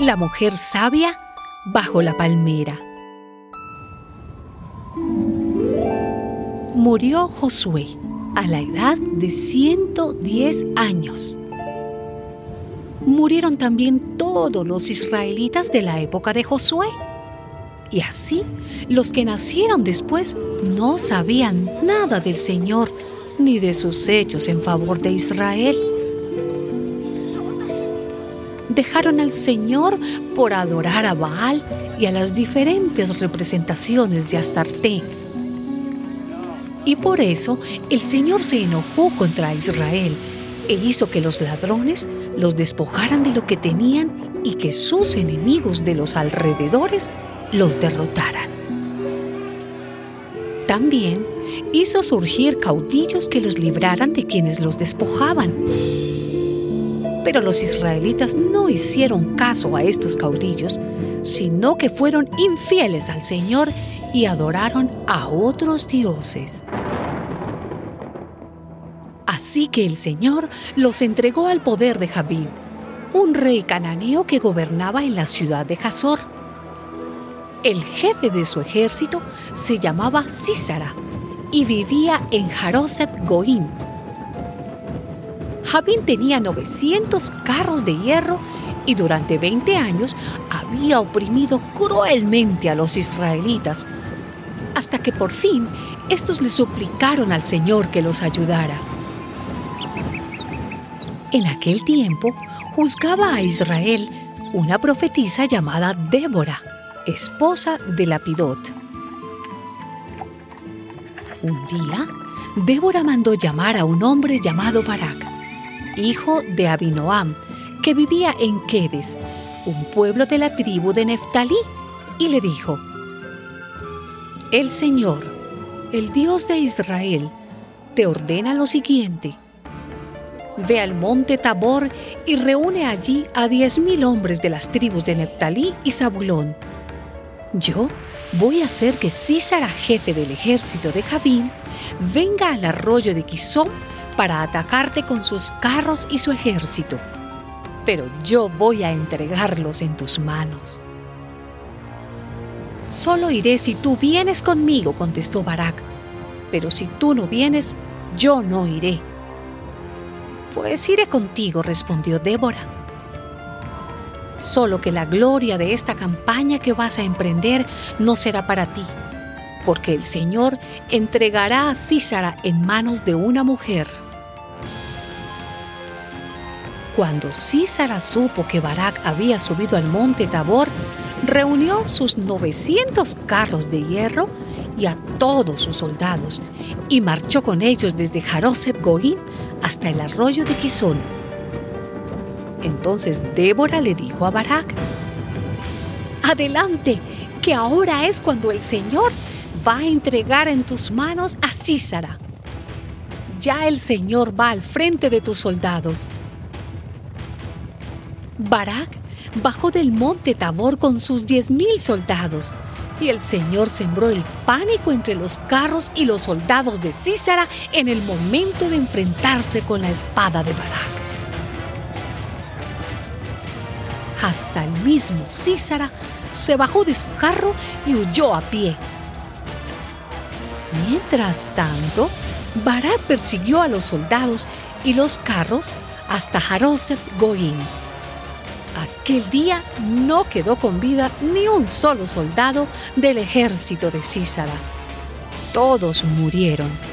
La mujer sabia bajo la palmera. Murió Josué a la edad de 110 años. Murieron también todos los israelitas de la época de Josué. Y así, los que nacieron después no sabían nada del Señor ni de sus hechos en favor de Israel. Dejaron al Señor por adorar a Baal y a las diferentes representaciones de Astarte. Y por eso el Señor se enojó contra Israel e hizo que los ladrones los despojaran de lo que tenían y que sus enemigos de los alrededores los derrotaran. También hizo surgir caudillos que los libraran de quienes los despojaban. Pero los israelitas no hicieron caso a estos caudillos, sino que fueron infieles al Señor y adoraron a otros dioses. Así que el Señor los entregó al poder de Jabín, un rey cananeo que gobernaba en la ciudad de Hazor. El jefe de su ejército se llamaba Císara y vivía en Jaroset Goín. Jabín tenía 900 carros de hierro y durante 20 años había oprimido cruelmente a los israelitas, hasta que por fin estos le suplicaron al Señor que los ayudara. En aquel tiempo juzgaba a Israel una profetisa llamada Débora, esposa de Lapidot. Un día, Débora mandó llamar a un hombre llamado Barak, hijo de Abinoam, que vivía en Quedes, un pueblo de la tribu de Neftalí, y le dijo, El Señor, el Dios de Israel, te ordena lo siguiente. Ve al monte Tabor y reúne allí a diez mil hombres de las tribus de Neftalí y Zabulón. Yo voy a hacer que Císara, jefe del ejército de Jabín, venga al arroyo de Quizón para atacarte con sus carros y su ejército pero yo voy a entregarlos en tus manos. Solo iré si tú vienes conmigo, contestó Barak, pero si tú no vienes, yo no iré. Pues iré contigo, respondió Débora. Solo que la gloria de esta campaña que vas a emprender no será para ti, porque el Señor entregará a Císara en manos de una mujer. Cuando Císara supo que Barak había subido al monte Tabor, reunió sus 900 carros de hierro y a todos sus soldados y marchó con ellos desde Jarosep Goín hasta el arroyo de Quizón. Entonces Débora le dijo a Barak, Adelante, que ahora es cuando el Señor va a entregar en tus manos a Císara. Ya el Señor va al frente de tus soldados. Barak bajó del monte Tabor con sus diez mil soldados, y el Señor sembró el pánico entre los carros y los soldados de Císara en el momento de enfrentarse con la espada de Barak. Hasta el mismo Císara se bajó de su carro y huyó a pie. Mientras tanto, Barak persiguió a los soldados y los carros hasta Jarosep Goín Aquel día no quedó con vida ni un solo soldado del ejército de Císara. Todos murieron.